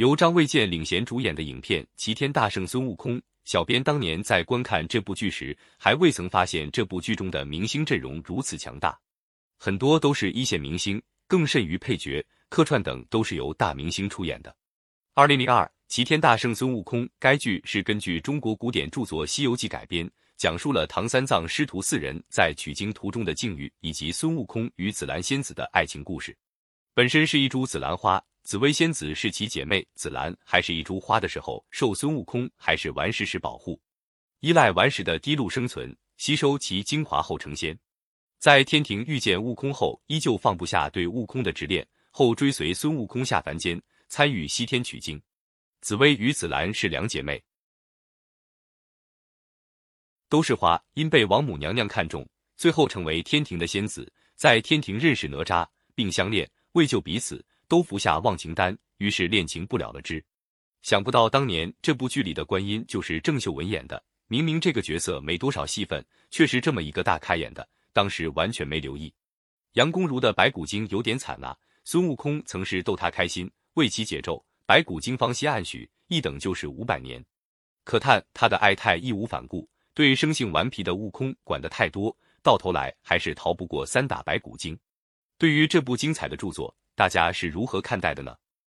由张卫健领衔主演的影片《齐天大圣孙悟空》，小编当年在观看这部剧时，还未曾发现这部剧中的明星阵容如此强大，很多都是一线明星，更甚于配角、客串等都是由大明星出演的。二零零二《齐天大圣孙悟空》，该剧是根据中国古典著作《西游记》改编，讲述了唐三藏师徒四人在取经途中的境遇，以及孙悟空与紫兰仙子的爱情故事。本身是一株紫兰花。紫薇仙子是其姐妹，紫兰还是一株花的时候，受孙悟空还是顽石时保护，依赖顽石的滴露生存，吸收其精华后成仙。在天庭遇见悟空后，依旧放不下对悟空的执念，后追随孙悟空下凡间，参与西天取经。紫薇与紫兰是两姐妹，都是花，因被王母娘娘看中，最后成为天庭的仙子，在天庭认识哪吒，并相恋，为救彼此。都服下忘情丹，于是恋情不了了之。想不到当年这部剧里的观音就是郑秀文演的，明明这个角色没多少戏份，却是这么一个大开眼的，当时完全没留意。杨恭如的白骨精有点惨啊，孙悟空曾是逗他开心，为其解咒，白骨精方心暗许，一等就是五百年。可叹他的爱太义无反顾，对生性顽皮的悟空管得太多，到头来还是逃不过三打白骨精。对于这部精彩的著作。大家是如何看待的呢？